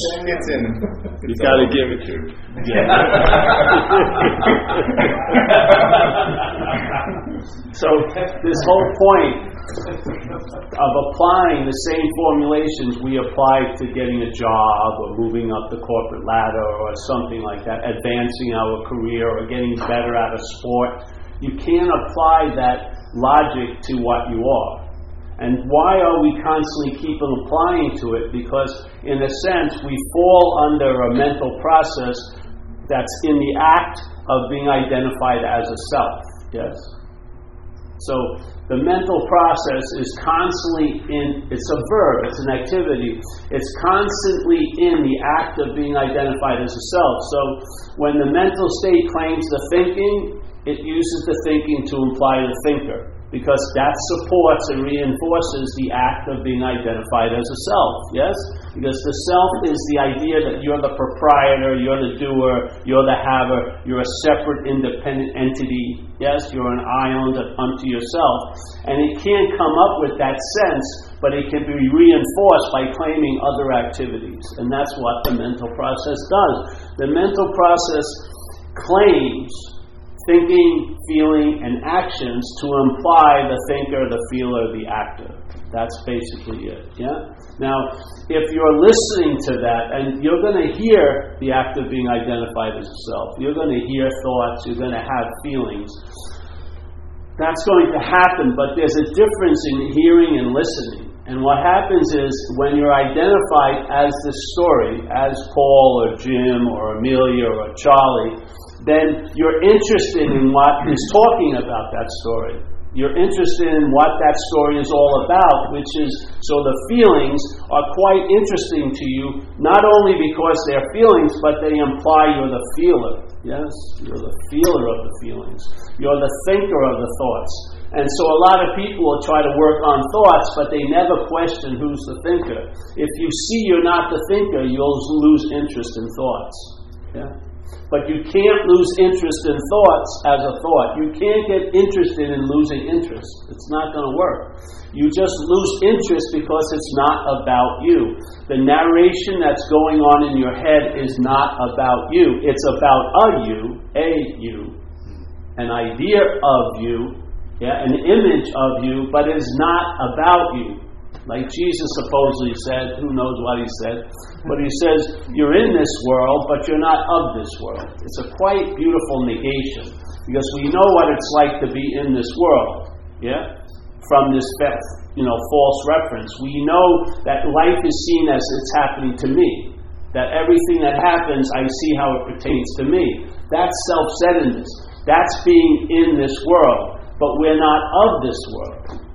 It's in. You got to give it to. so this whole point of applying the same formulations we apply to getting a job or moving up the corporate ladder or something like that, advancing our career or getting better at a sport, you can't apply that logic to what you are. And why are we constantly keeping applying to it? Because, in a sense, we fall under a mental process that's in the act of being identified as a self. Yes? So, the mental process is constantly in, it's a verb, it's an activity. It's constantly in the act of being identified as a self. So, when the mental state claims the thinking, it uses the thinking to imply the thinker because that supports and reinforces the act of being identified as a self, yes? Because the self is the idea that you're the proprietor, you're the doer, you're the haver, you're a separate independent entity, yes? You're an ion unto yourself. And it can't come up with that sense, but it can be reinforced by claiming other activities. And that's what the mental process does. The mental process claims thinking, feeling, and actions to imply the thinker, the feeler, the actor. That's basically it. Yeah? Now, if you're listening to that, and you're going to hear the actor being identified as self, you're going to hear thoughts, you're going to have feelings. That's going to happen, but there's a difference in hearing and listening. And what happens is when you're identified as the story, as Paul or Jim or Amelia or Charlie, then you're interested in what is talking about that story. You're interested in what that story is all about, which is so the feelings are quite interesting to you, not only because they're feelings, but they imply you're the feeler. Yes? You're the feeler of the feelings. You're the thinker of the thoughts. And so a lot of people will try to work on thoughts, but they never question who's the thinker. If you see you're not the thinker, you'll lose interest in thoughts. Yeah? But you can't lose interest in thoughts as a thought. You can't get interested in losing interest. It's not going to work. You just lose interest because it's not about you. The narration that's going on in your head is not about you. It's about a you, a you, an idea of you, yeah, an image of you, but it's not about you. Like Jesus supposedly said, who knows what he said, but he says, You're in this world, but you're not of this world. It's a quite beautiful negation because we know what it's like to be in this world, yeah? From this you know, false reference. We know that life is seen as it's happening to me, that everything that happens, I see how it pertains to me. That's self centeredness. That's being in this world, but we're not of this world.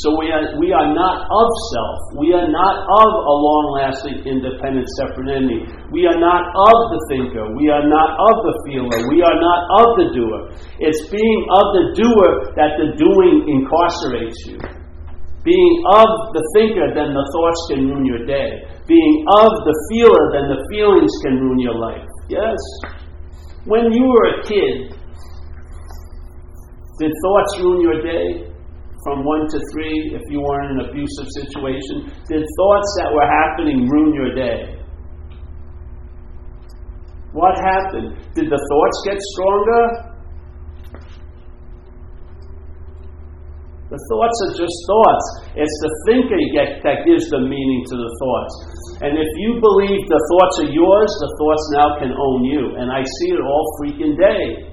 So we are, we are not of self. We are not of a long lasting, independent, separate entity. We are not of the thinker. We are not of the feeler. We are not of the doer. It's being of the doer that the doing incarcerates you. Being of the thinker, then the thoughts can ruin your day. Being of the feeler, then the feelings can ruin your life. Yes? When you were a kid, did thoughts ruin your day? From one to three if you were in an abusive situation? Did thoughts that were happening ruin your day? What happened? Did the thoughts get stronger? The thoughts are just thoughts. It's the thinker that gives the meaning to the thoughts. And if you believe the thoughts are yours, the thoughts now can own you. And I see it all freaking day.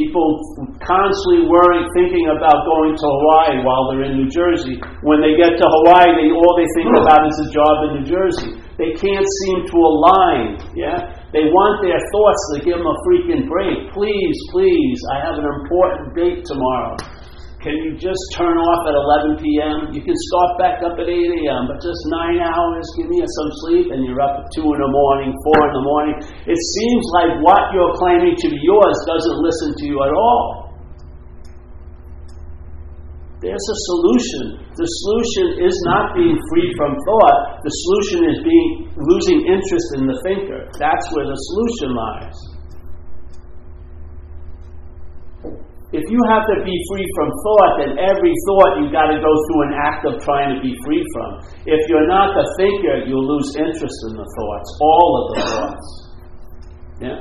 People constantly worrying, thinking about going to Hawaii while they're in New Jersey. When they get to Hawaii, they, all they think about is a job in New Jersey. They can't seem to align. Yeah, they want their thoughts to give them a freaking break. Please, please, I have an important date tomorrow. Can you just turn off at 11 p.m.? You can start back up at 8 a.m., but just nine hours, give me some sleep, and you're up at 2 in the morning, 4 in the morning. It seems like what you're claiming to be yours doesn't listen to you at all. There's a solution. The solution is not being free from thought. The solution is being losing interest in the thinker. That's where the solution lies. If you have to be free from thought, then every thought you've got to go through an act of trying to be free from. If you're not the thinker, you'll lose interest in the thoughts, all of the thoughts. Yeah?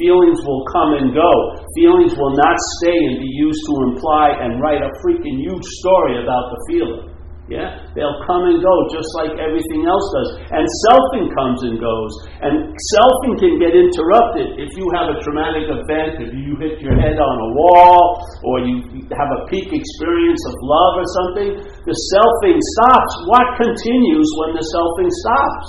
Feelings will come and go. Feelings will not stay and be used to imply and write a freaking huge story about the feeling. Yeah? They'll come and go just like everything else does. And selfing comes and goes. And selfing can get interrupted if you have a traumatic event, if you hit your head on a wall, or you have a peak experience of love or something. The selfing stops. What continues when the selfing stops?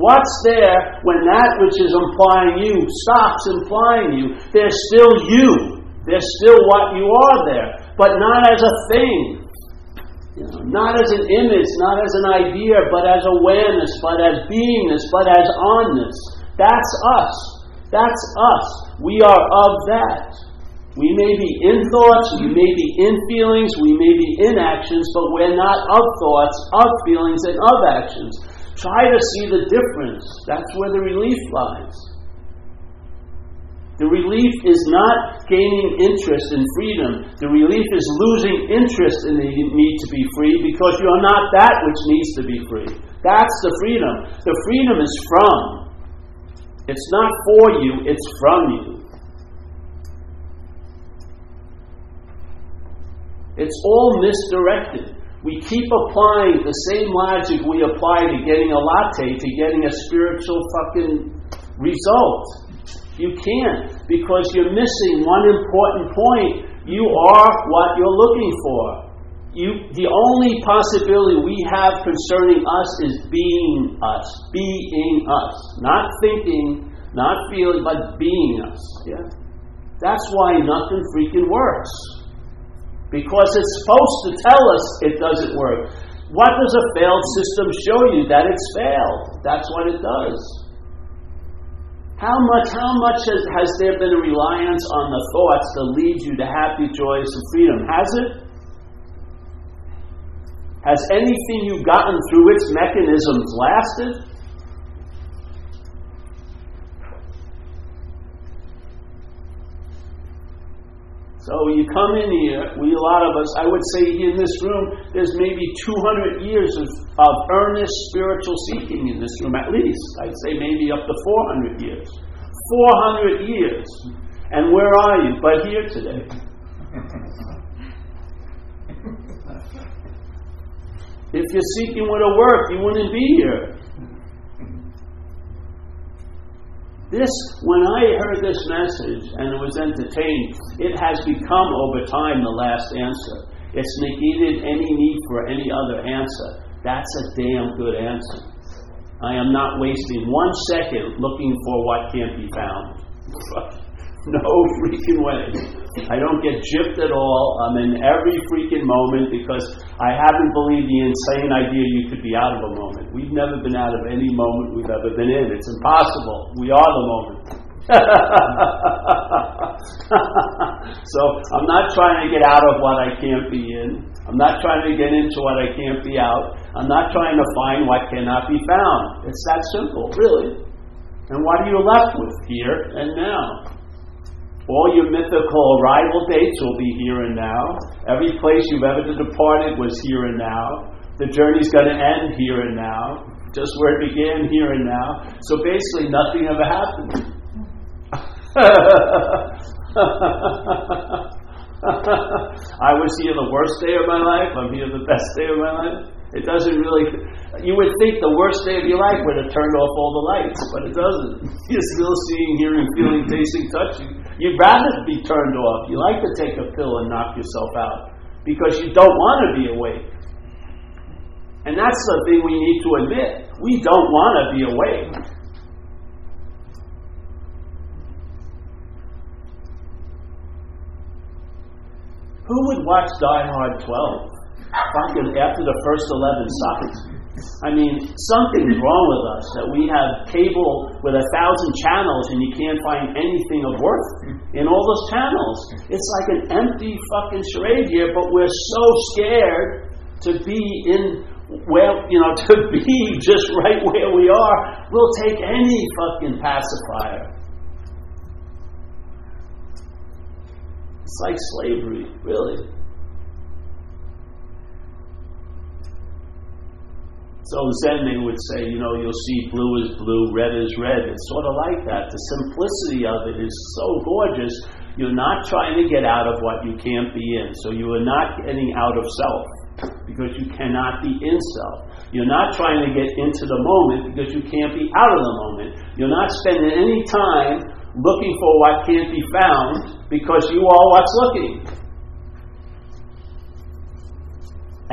What's there when that which is implying you stops implying you? There's still you. There's still what you are there, but not as a thing not as an image, not as an idea, but as awareness, but as beingness, but as onness. That's us. That's us. We are of that. We may be in thoughts, we may be in feelings, we may be in actions, but we're not of thoughts, of feelings, and of actions. Try to see the difference. That's where the relief lies. The relief is not gaining interest in freedom. The relief is losing interest in the need to be free because you're not that which needs to be free. That's the freedom. The freedom is from. It's not for you, it's from you. It's all misdirected. We keep applying the same logic we apply to getting a latte to getting a spiritual fucking result. You can't because you're missing one important point. You are what you're looking for. You, the only possibility we have concerning us is being us, being us, not thinking, not feeling, but being us. Yeah? That's why nothing freaking works. Because it's supposed to tell us it doesn't work. What does a failed system show you? That it's failed. That's what it does. How much, how much has, has there been a reliance on the thoughts to lead you to happy, joys, and freedom? Has it? Has anything you've gotten through its mechanisms lasted? So you come in here, we, a lot of us, I would say in this room, there's maybe 200 years of, of earnest spiritual seeking in this room, at least. I'd say maybe up to 400 years. 400 years. And where are you? But here today. if you're seeking with a work, you wouldn't be here. This, when I heard this message and it was entertained, it has become over time the last answer. It's negated any need for any other answer. That's a damn good answer. I am not wasting one second looking for what can't be found. no freaking way. I don't get gypped at all. I'm in every freaking moment because I haven't believed the insane idea you could be out of a moment. We've never been out of any moment we've ever been in. It's impossible. We are the moment. so I'm not trying to get out of what I can't be in. I'm not trying to get into what I can't be out. I'm not trying to find what cannot be found. It's that simple, really. And what are you left with here and now? All your mythical arrival dates will be here and now. Every place you've ever departed was here and now. The journey's going to end here and now, just where it began here and now. So basically, nothing ever happened. I was here the worst day of my life. I'm here the best day of my life. It doesn't really. You would think the worst day of your life would have turned off all the lights, but it doesn't. You're still seeing, hearing, feeling, tasting, touching. You'd rather be turned off. You like to take a pill and knock yourself out because you don't want to be awake. And that's the thing we need to admit. We don't want to be awake. Who would watch Die Hard 12? fucking after the first 11 sucked. I mean, something's wrong with us that we have cable with a thousand channels and you can't find anything of worth in all those channels. It's like an empty fucking charade here, but we're so scared to be in well, you know, to be just right where we are. We'll take any fucking pacifier. It's like slavery, really. So Zen, they would say, you know, you'll see blue is blue, red is red. It's sort of like that. The simplicity of it is so gorgeous. You're not trying to get out of what you can't be in. So you are not getting out of self because you cannot be in self. You're not trying to get into the moment because you can't be out of the moment. You're not spending any time looking for what can't be found because you are what's looking.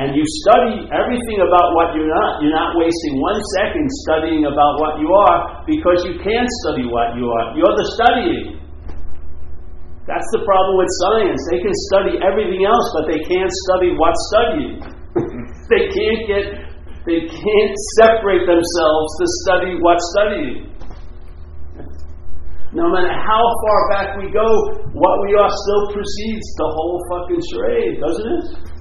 And you study everything about what you're not. You're not wasting one second studying about what you are because you can't study what you are. You're the studying. That's the problem with science. They can study everything else, but they can't study what's studying. they can't get they can't separate themselves to study what's studying. No matter how far back we go, what we are still precedes the whole fucking charade, doesn't it?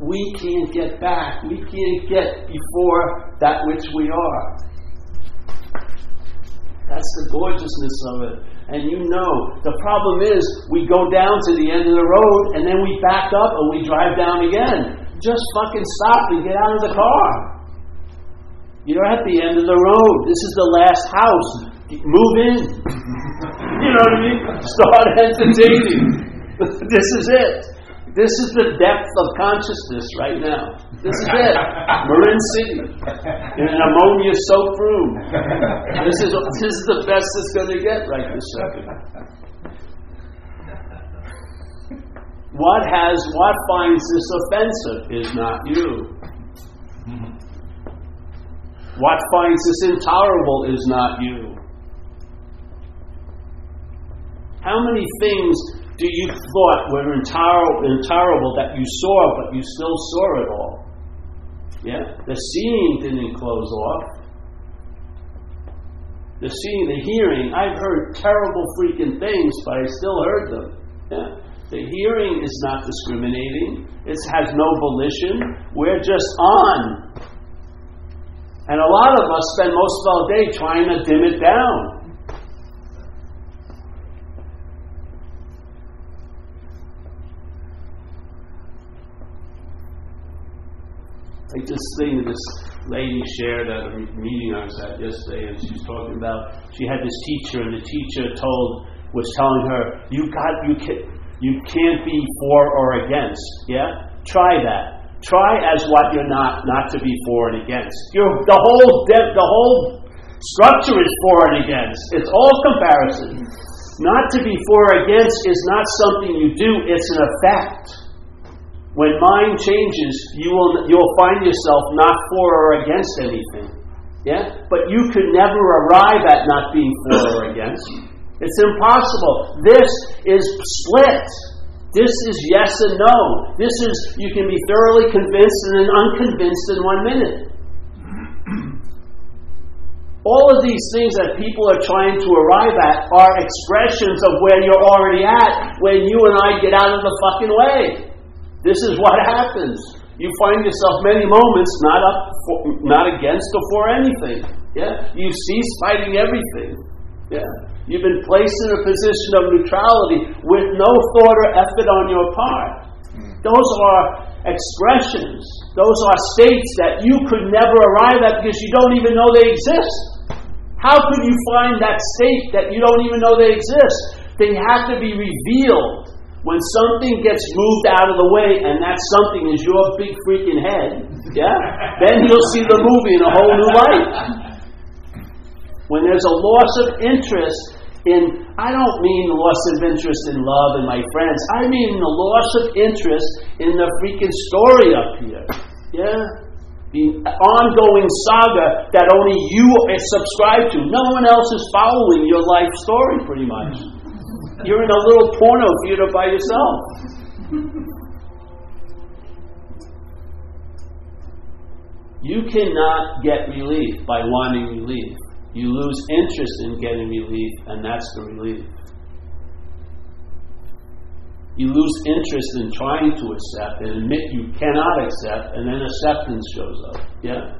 We can't get back. We can't get before that which we are. That's the gorgeousness of it. And you know, the problem is we go down to the end of the road and then we back up and we drive down again. Just fucking stop and get out of the car. You're at the end of the road. This is the last house. Move in. you know what I mean? Start entertaining. this is it. This is the depth of consciousness right now. This is it. Marin City. In an ammonia soaked room. This is, this is the best it's going to get right this second. What has what finds this offensive is not you. What finds this intolerable is not you. How many things do you thought were intolerable that you saw, but you still saw it all? Yeah? The seeing didn't close off. The seeing, the hearing, I've heard terrible freaking things, but I still heard them. Yeah? The hearing is not discriminating. It has no volition. We're just on. And a lot of us spend most of our day trying to dim it down. This thing this lady shared at a meeting I was at yesterday, and she was talking about she had this teacher, and the teacher told was telling her, "You got you can you can't be for or against. Yeah, try that. Try as what you're not, not to be for and against. You're, the whole de- the whole structure is for and against. It's all comparison. Not to be for or against is not something you do; it's an effect." When mind changes, you will you'll find yourself not for or against anything. Yeah? But you could never arrive at not being for or against. It's impossible. This is split. This is yes and no. This is you can be thoroughly convinced and then unconvinced in one minute. All of these things that people are trying to arrive at are expressions of where you're already at when you and I get out of the fucking way. This is what happens. You find yourself many moments not up, for, not against or for anything. Yeah, you cease fighting everything. Yeah, you've been placed in a position of neutrality with no thought or effort on your part. Hmm. Those are expressions. Those are states that you could never arrive at because you don't even know they exist. How could you find that state that you don't even know they exist? They have to be revealed when something gets moved out of the way and that something is your big freaking head, yeah, then you'll see the movie in a whole new light. When there's a loss of interest in, I don't mean loss of interest in love and my friends, I mean the loss of interest in the freaking story up here, yeah? The ongoing saga that only you subscribe to. No one else is following your life story, pretty much. You're in a little porno theater by yourself. You cannot get relief by wanting relief. You lose interest in getting relief, and that's the relief. You lose interest in trying to accept and admit you cannot accept, and then acceptance shows up. Yeah?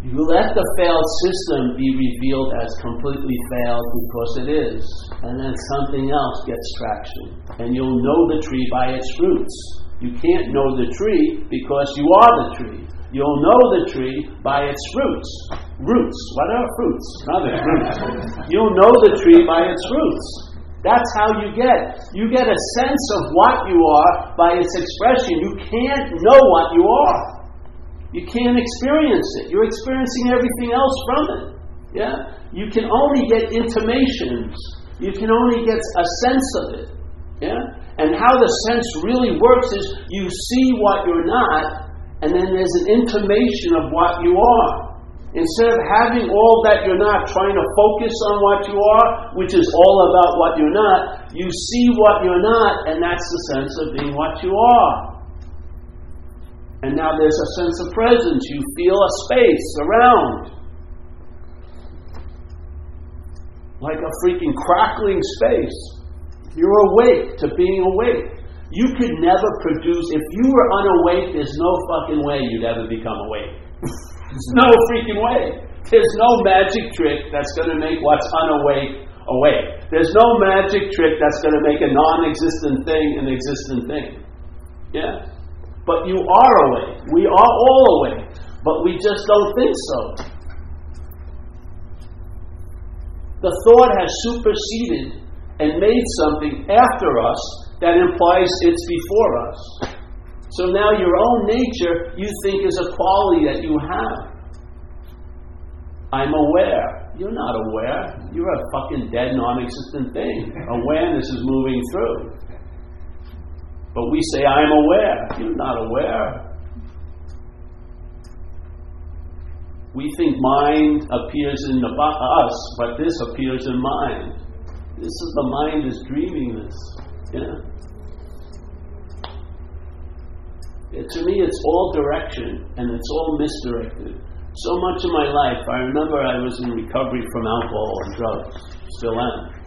You let the failed system be revealed as completely failed because it is, and then something else gets traction. And you'll know the tree by its roots. You can't know the tree because you are the tree. You'll know the tree by its roots. Roots. What are fruits? Not its roots. You'll know the tree by its roots. That's how you get. You get a sense of what you are by its expression. You can't know what you are. You can't experience it. You're experiencing everything else from it. Yeah? You can only get intimations. You can only get a sense of it. Yeah? And how the sense really works is you see what you're not, and then there's an intimation of what you are. Instead of having all that you're not, trying to focus on what you are, which is all about what you're not, you see what you're not, and that's the sense of being what you are. And now there's a sense of presence. You feel a space around. Like a freaking crackling space. You're awake to being awake. You could never produce, if you were unawake, there's no fucking way you'd ever become awake. there's no freaking way. There's no magic trick that's going to make what's unawake awake. There's no magic trick that's going to make a non existent thing an existent thing. Yeah? But you are awake. We are all awake. But we just don't think so. The thought has superseded and made something after us that implies it's before us. So now your own nature you think is a quality that you have. I'm aware. You're not aware. You're a fucking dead, non existent thing. Awareness is moving through. But we say, I'm aware. You're not aware. We think mind appears in the, us, but this appears in mind. This is the mind is dreaming this. Yeah. It, to me, it's all direction and it's all misdirected. So much of my life, I remember I was in recovery from alcohol and drugs, still am.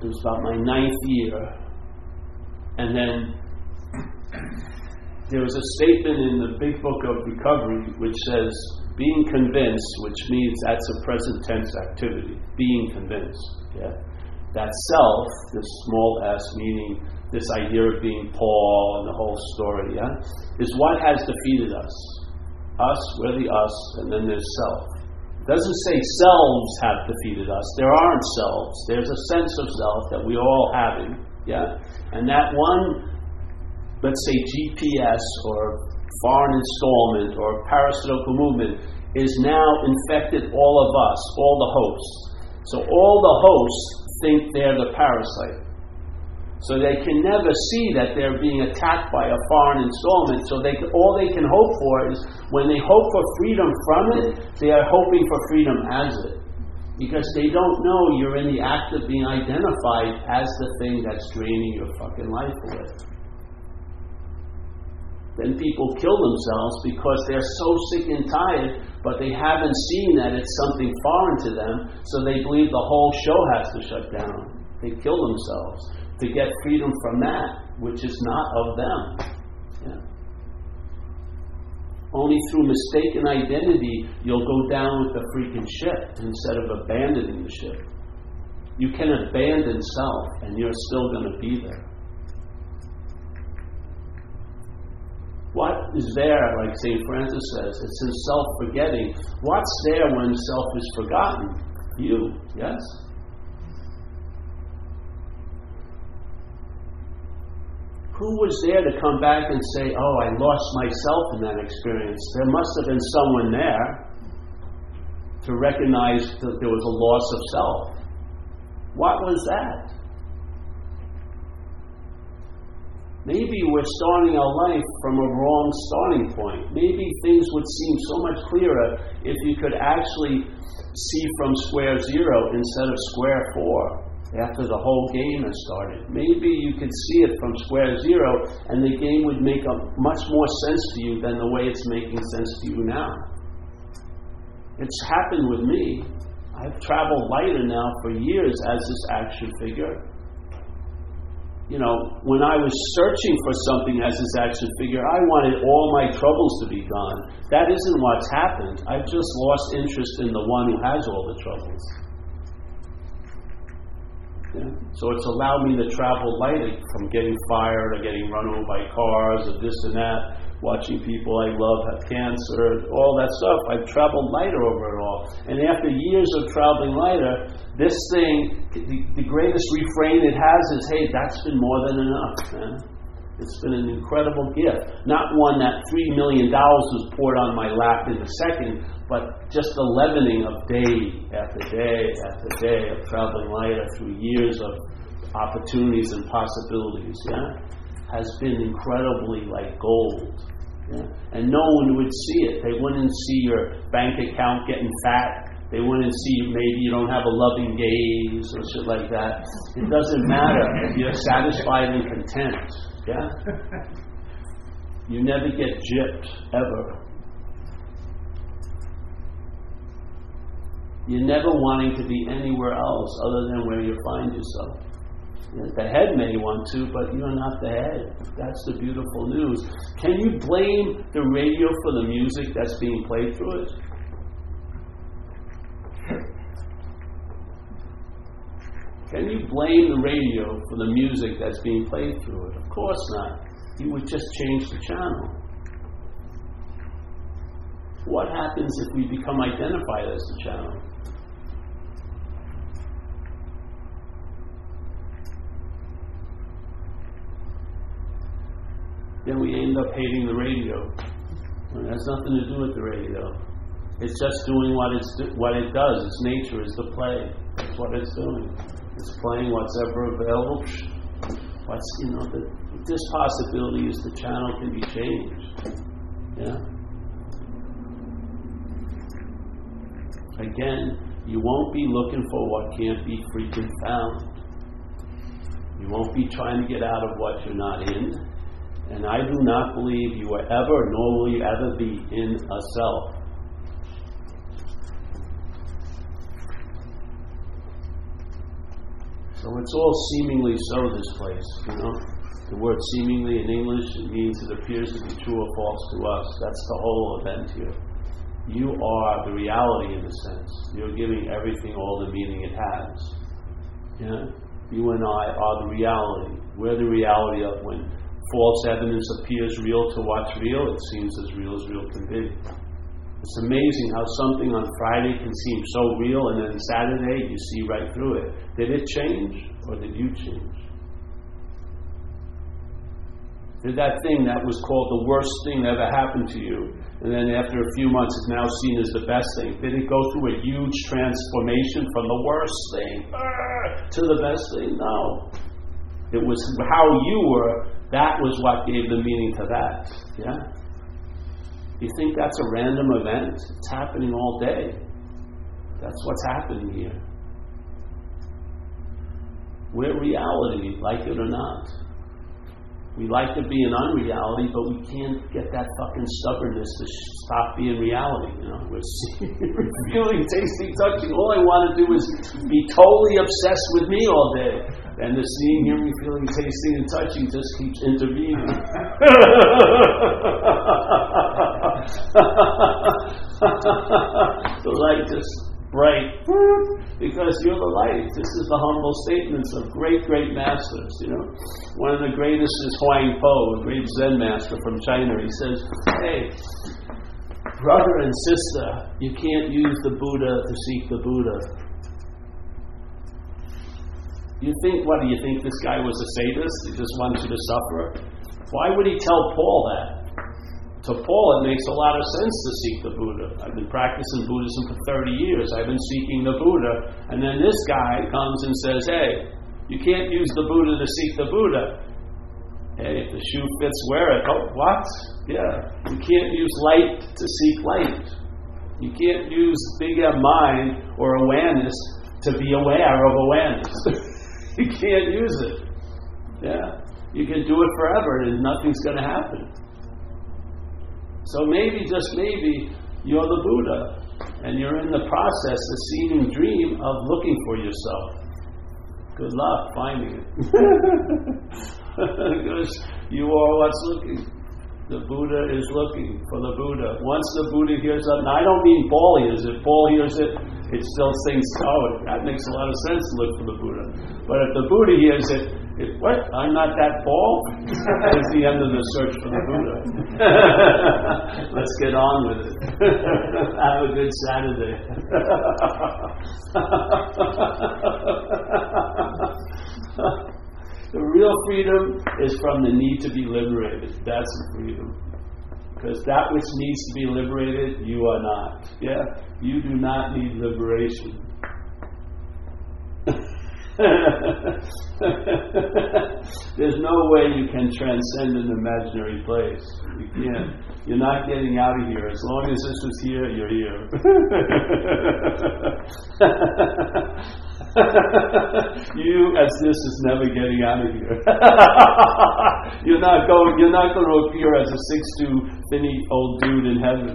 It was about my ninth year. And then there was a statement in the big book of recovery which says, being convinced, which means that's a present tense activity, being convinced. Yeah? That self, this small s, meaning this idea of being Paul and the whole story, yeah, is what has defeated us. Us, we're the us, and then there's self doesn't say selves have defeated us. There aren't selves. There's a sense of self that we all having. Yeah? And that one, let's say GPS or foreign installment or parasitical movement is now infected all of us, all the hosts. So all the hosts think they're the parasite. So they can never see that they're being attacked by a foreign installment. So they, all they can hope for is when they hope for freedom from it, they are hoping for freedom as it. Because they don't know you're in the act of being identified as the thing that's draining your fucking life away. Then people kill themselves because they're so sick and tired, but they haven't seen that it's something foreign to them, so they believe the whole show has to shut down. They kill themselves to get freedom from that, which is not of them. Yeah. Only through mistaken identity you'll go down with the freaking ship instead of abandoning the ship. You can abandon self and you're still going to be there. What is there, like St. Francis says? It's in self forgetting. What's there when self is forgotten? You, yes? Who was there to come back and say, Oh, I lost myself in that experience? There must have been someone there to recognize that there was a loss of self. What was that? Maybe we're starting our life from a wrong starting point. Maybe things would seem so much clearer if you could actually see from square zero instead of square four after the whole game has started. Maybe you could see it from square zero and the game would make a much more sense to you than the way it's making sense to you now. It's happened with me. I've traveled lighter now for years as this action figure. you know, when I was searching for something as this action figure, I wanted all my troubles to be gone. That isn't what's happened. I've just lost interest in the one who has all the troubles. So it's allowed me to travel lighter from getting fired or getting run over by cars or this and that watching people I love have cancer, all that stuff. I've traveled lighter over it all. And after years of traveling lighter, this thing, the, the greatest refrain it has is, hey, that's been more than enough, man. It's been an incredible gift. Not one that $3 million was poured on my lap in a second, but just the leavening of day after day after day of traveling lighter through years of opportunities and possibilities, yeah? has been incredibly like gold. Yeah? And no one would see it. They wouldn't see your bank account getting fat. They wouldn't see maybe you don't have a loving gaze or shit like that. It doesn't matter if you're satisfied and content. Yeah? You never get gypped, ever. You're never wanting to be anywhere else other than where you find yourself. The head may want to, but you're not the head. That's the beautiful news. Can you blame the radio for the music that's being played through it? Can you blame the radio for the music that's being played through it? Of course not. You would just change the channel. What happens if we become identified as the channel? then we end up hating the radio. Has nothing to do with the radio. It's just doing what it's what it does. Its nature is to play. That's what it's doing. It's playing what's ever available. What's you know the, this possibility is the channel can be changed. Yeah. Again, you won't be looking for what can't be freaking found. You won't be trying to get out of what you're not in and I do not believe you will ever, nor will you ever be in a self. So it's all seemingly so, this place, you know. The word seemingly in English it means it appears to be true or false to us. That's the whole event here. You are the reality in a sense. You're giving everything all the meaning it has. Yeah? You and I are the reality. We're the reality of when false evidence appears real to what's real, it seems as real as real can be. It's amazing how something on Friday can seem so real, and then Saturday you see right through it. Did it change, or did you change? Did that thing that was called the worst thing ever happened to you, and then after a few months is now seen as the best thing, did it go through a huge transformation from the worst thing ah, to the best thing? No. It was how you were that was what gave the meaning to that. Yeah? You think that's a random event? It's happening all day. That's what's happening here. We're reality, like it or not. We like to be an unreality, but we can't get that fucking stubbornness to stop being reality. You know, we're seeing, feeling, tasting, touching. All I want to do is be totally obsessed with me all day. And the seeing, hearing, feeling, tasting, and touching just keeps intervening. the light just bright because you're the light. This is the humble statements of great, great masters. You know, one of the greatest is Huang Po, a great Zen master from China. He says, "Hey, brother and sister, you can't use the Buddha to seek the Buddha. You think, what do you think this guy was a sadist? He just wants you to suffer? Why would he tell Paul that? To Paul, it makes a lot of sense to seek the Buddha. I've been practicing Buddhism for 30 years. I've been seeking the Buddha. And then this guy comes and says, hey, you can't use the Buddha to seek the Buddha. Hey, if the shoe fits, wear it. Oh, what? Yeah. You can't use light to seek light. You can't use bigger mind or awareness to be aware of awareness. You can't use it. Yeah. You can do it forever and nothing's going to happen. So maybe, just maybe, you're the Buddha and you're in the process, the seeming dream of looking for yourself. Good luck finding it. because you are what's looking. The Buddha is looking for the Buddha. Once the Buddha hears that, now I don't mean Paul hears it. Paul hears it, it still thinks, oh, that makes a lot of sense to look for the Buddha. But if the Buddha hears it, it what? I'm not that Paul? That's the end of the search for the Buddha. Let's get on with it. Have a good Saturday. The real freedom is from the need to be liberated. That's the freedom. Because that which needs to be liberated, you are not. Yeah? You do not need liberation. There's no way you can transcend an imaginary place. You can't. You're not getting out of here. As long as this is here, you're here. you, as this, is never getting out of here. you're not going. You're not going to appear as a six-two, thinny old dude in heaven.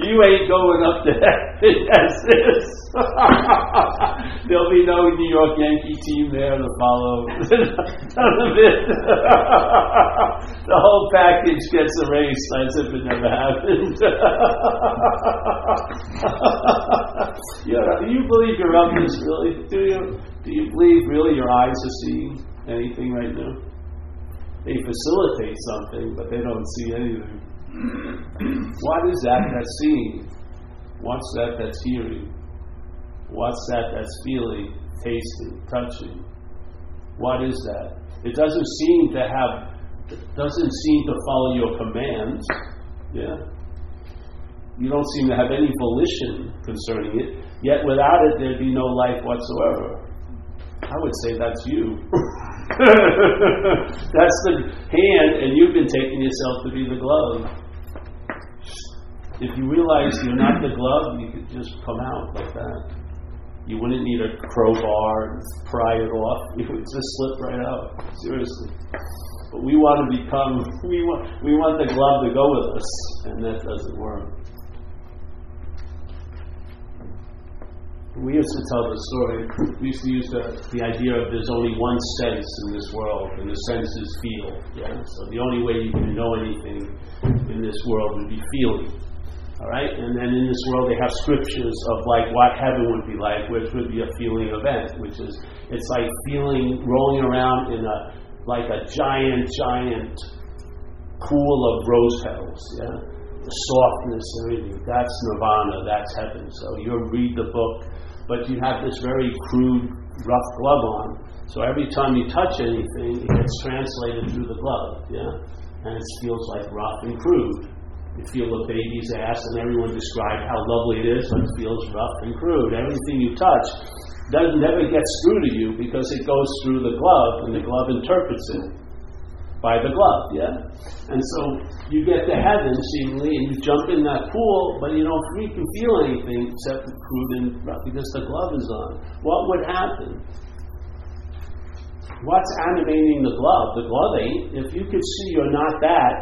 you ain't going up to heaven as this. There'll be no New York Yankee team there to follow. None of it. the whole package gets erased as if it never happened. Yeah, do you believe you're up this really? Do you? Do you believe really your eyes are seeing anything right now? They facilitate something, but they don't see anything. what is that that's seeing? What's that that's hearing? What's that that's feeling, tasting, touching? What is that? It doesn't seem to have, doesn't seem to follow your commands. Yeah? You don't seem to have any volition concerning it. Yet without it, there'd be no life whatsoever. I would say that's you. that's the hand, and you've been taking yourself to be the glove. If you realize you're not the glove, you could just come out like that. You wouldn't need a crowbar and pry it off. It would just slip right out. Seriously. But we want to become, we want, we want the glove to go with us, and that doesn't work. We used to tell the story, we used to use the, the idea of there's only one sense in this world, and the sense is feel. Yeah? So the only way you can know anything in this world would be feeling. All right, and then in this world they have scriptures of like what heaven would be like, which would be a feeling event, which is it's like feeling rolling around in a like a giant, giant pool of rose petals. Yeah, the softness, everything. That's nirvana. That's heaven. So you read the book, but you have this very crude, rough glove on. So every time you touch anything, it gets translated through the glove. Yeah, and it feels like rough and crude. You feel a baby's ass, and everyone described how lovely it is, but it feels rough and crude. Everything you touch doesn't never gets through to you because it goes through the glove, and the glove interprets it by the glove, yeah? And so you get to heaven, seemingly, and you jump in that pool, but you don't freaking feel anything except the crude and because the glove is on. What would happen? What's animating the glove? The glove ain't. If you could see you're not that,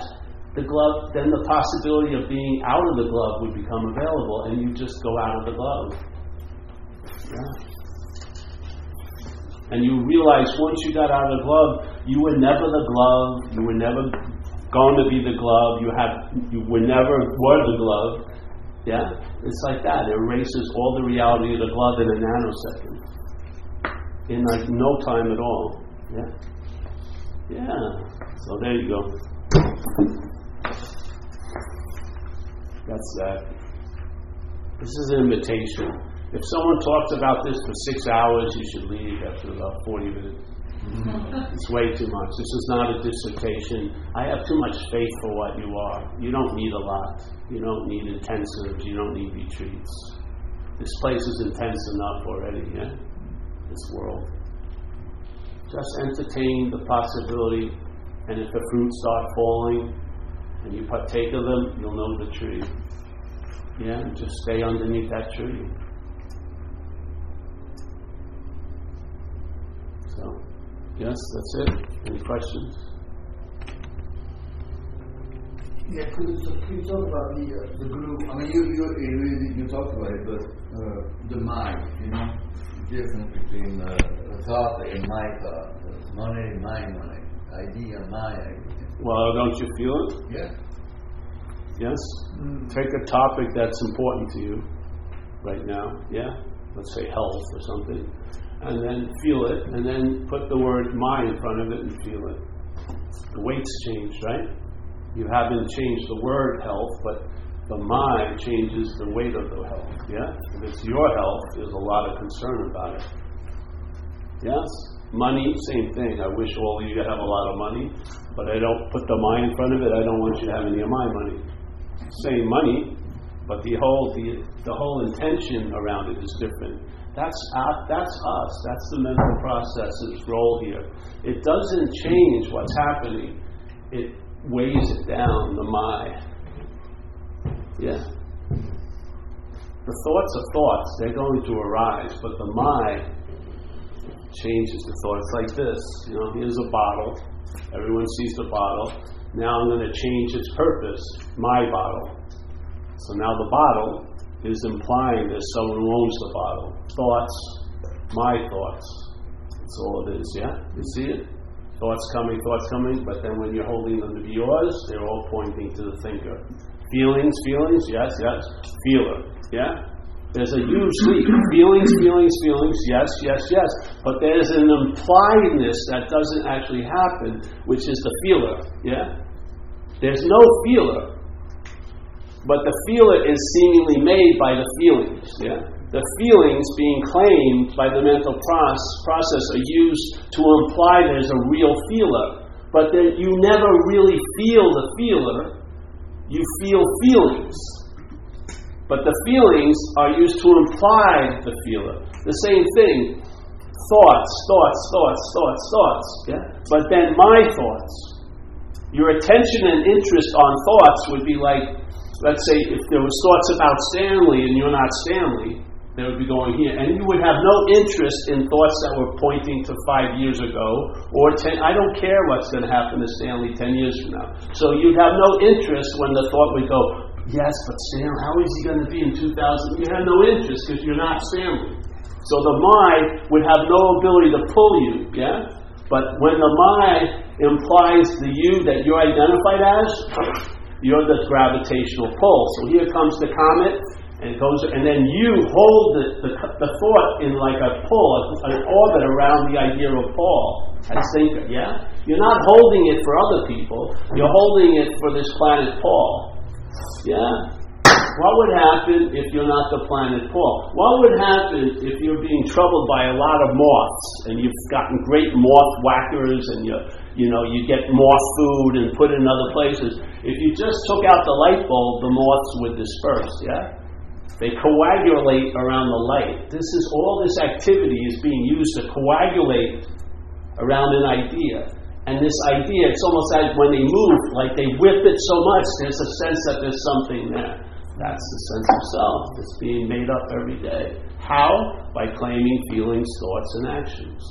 the glove, then the possibility of being out of the glove would become available, and you just go out of the glove. Yeah. And you realize once you got out of the glove, you were never the glove. You were never going to be the glove. You had, you were never were the glove. Yeah, it's like that. It erases all the reality of the glove in a nanosecond, in like no time at all. Yeah, yeah. So there you go. That's that. This is an invitation. If someone talks about this for six hours, you should leave after about 40 minutes. It's way too much. This is not a dissertation. I have too much faith for what you are. You don't need a lot. You don't need intensives. You don't need retreats. This place is intense enough already, yeah? This world. Just entertain the possibility, and if the fruits start falling, and you partake of them, you'll know the tree. Yeah, just stay underneath that tree. Yes, that's it. Any questions? Yeah, could you, could you talk about the uh, the guru? I mean, you you you, you talked about it, but uh, the mind, you know, the difference between the, the thought and my thought, the money, my money, idea, my idea. Well, don't you feel it? Yeah. Yes? Take a topic that's important to you right now, yeah? Let's say health or something. And then feel it, and then put the word my in front of it and feel it. The weight's changed, right? You haven't changed the word health, but the my changes the weight of the health, yeah? If it's your health, there's a lot of concern about it. Yes? Money, same thing. I wish all of you have a lot of money, but I don't put the my in front of it. I don't want you to have any of my money same money, but the whole the, the whole intention around it is different. That's our, that's us. That's the mental process's role here. It doesn't change what's happening. It weighs it down. The my. Yeah. The thoughts are thoughts. They're going to arise, but the my changes the thoughts like this. You know, here's a bottle. Everyone sees the bottle. Now I'm going to change its purpose. My bottle. So now the bottle is implying there's someone who owns the bottle. Thoughts, my thoughts. That's all it is, yeah? You see it? Thoughts coming, thoughts coming, but then when you're holding them to be yours, they're all pointing to the thinker. Feelings, feelings, yes, yes. Feeler, yeah? There's a huge leap. Feelings, feelings, feelings, yes, yes, yes. But there's an impliedness that doesn't actually happen, which is the feeler, yeah? There's no feeler, but the feeler is seemingly made by the feelings, yeah? The feelings being claimed by the mental process are used to imply there's a real feeler, but that you never really feel the feeler, you feel feelings. But the feelings are used to imply the feeler. The same thing. Thoughts, thoughts, thoughts, thoughts, thoughts. Yeah? But then my thoughts. Your attention and interest on thoughts would be like, let's say, if there was thoughts about Stanley and you're not Stanley, they would be going here. And you would have no interest in thoughts that were pointing to five years ago or ten. I don't care what's going to happen to Stanley ten years from now. So you'd have no interest when the thought would go, Yes, but Stan, how is he going to be in 2000? You have no interest because you're not Stanley. So the mind would have no ability to pull you, yeah? But when the mind implies the you that you're identified as, you're the gravitational pull. So here comes the comet, and goes, and then you hold the, the, the thought in like a pull, an orbit around the idea of Paul as thinker, yeah? You're not holding it for other people, you're holding it for this planet Paul. Yeah? What would happen if you're not the planet Paul? What would happen if you're being troubled by a lot of moths and you've gotten great moth whackers and you you know you get moth food and put it in other places? If you just took out the light bulb, the moths would disperse, yeah? They coagulate around the light. This is all this activity is being used to coagulate around an idea. And this idea, it's almost like when they move, like they whip it so much, there's a sense that there's something there. That's the sense of self. It's being made up every day. How? By claiming feelings, thoughts, and actions.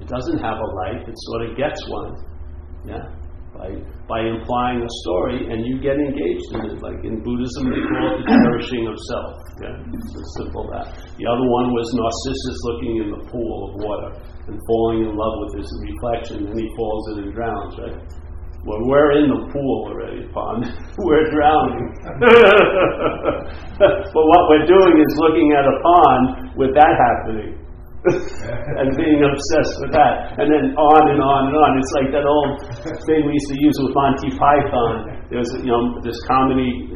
It doesn't have a life, it sort of gets one. Yeah? By, by implying a story, and you get engaged in it. Like in Buddhism, they call it the cherishing of self. Yeah? It's as simple that. The other one was Narcissus looking in the pool of water and falling in love with his reflection, and he falls in and drowns, right? Well, we're in the pool already, pond. we're drowning. but what we're doing is looking at a pond with that happening. and being obsessed with that. And then on and on and on. It's like that old thing we used to use with Monty Python. There's you know this comedy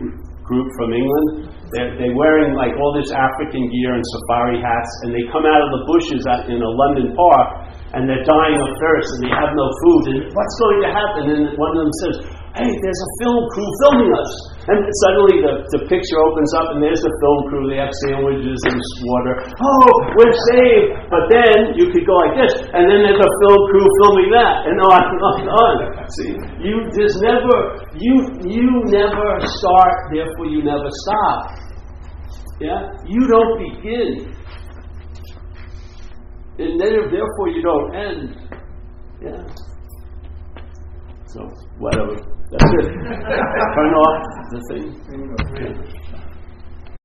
group from England. They're, they're wearing like all this African gear and safari hats, and they come out of the bushes at, in a London park, and they're dying of thirst, and they have no food. And what's going to happen? And one of them says, "Hey, there's a film crew filming us." And suddenly the, the picture opens up, and there's the film crew. They have sandwiches and water. Oh, we're saved! But then you could go like this, and then there's a film crew filming that, and on and on and on. See, you just never you you never start, therefore you never stop. Yeah, you don't begin, and then therefore you don't end. Yeah. So whatever. That's it. Turn off the thing.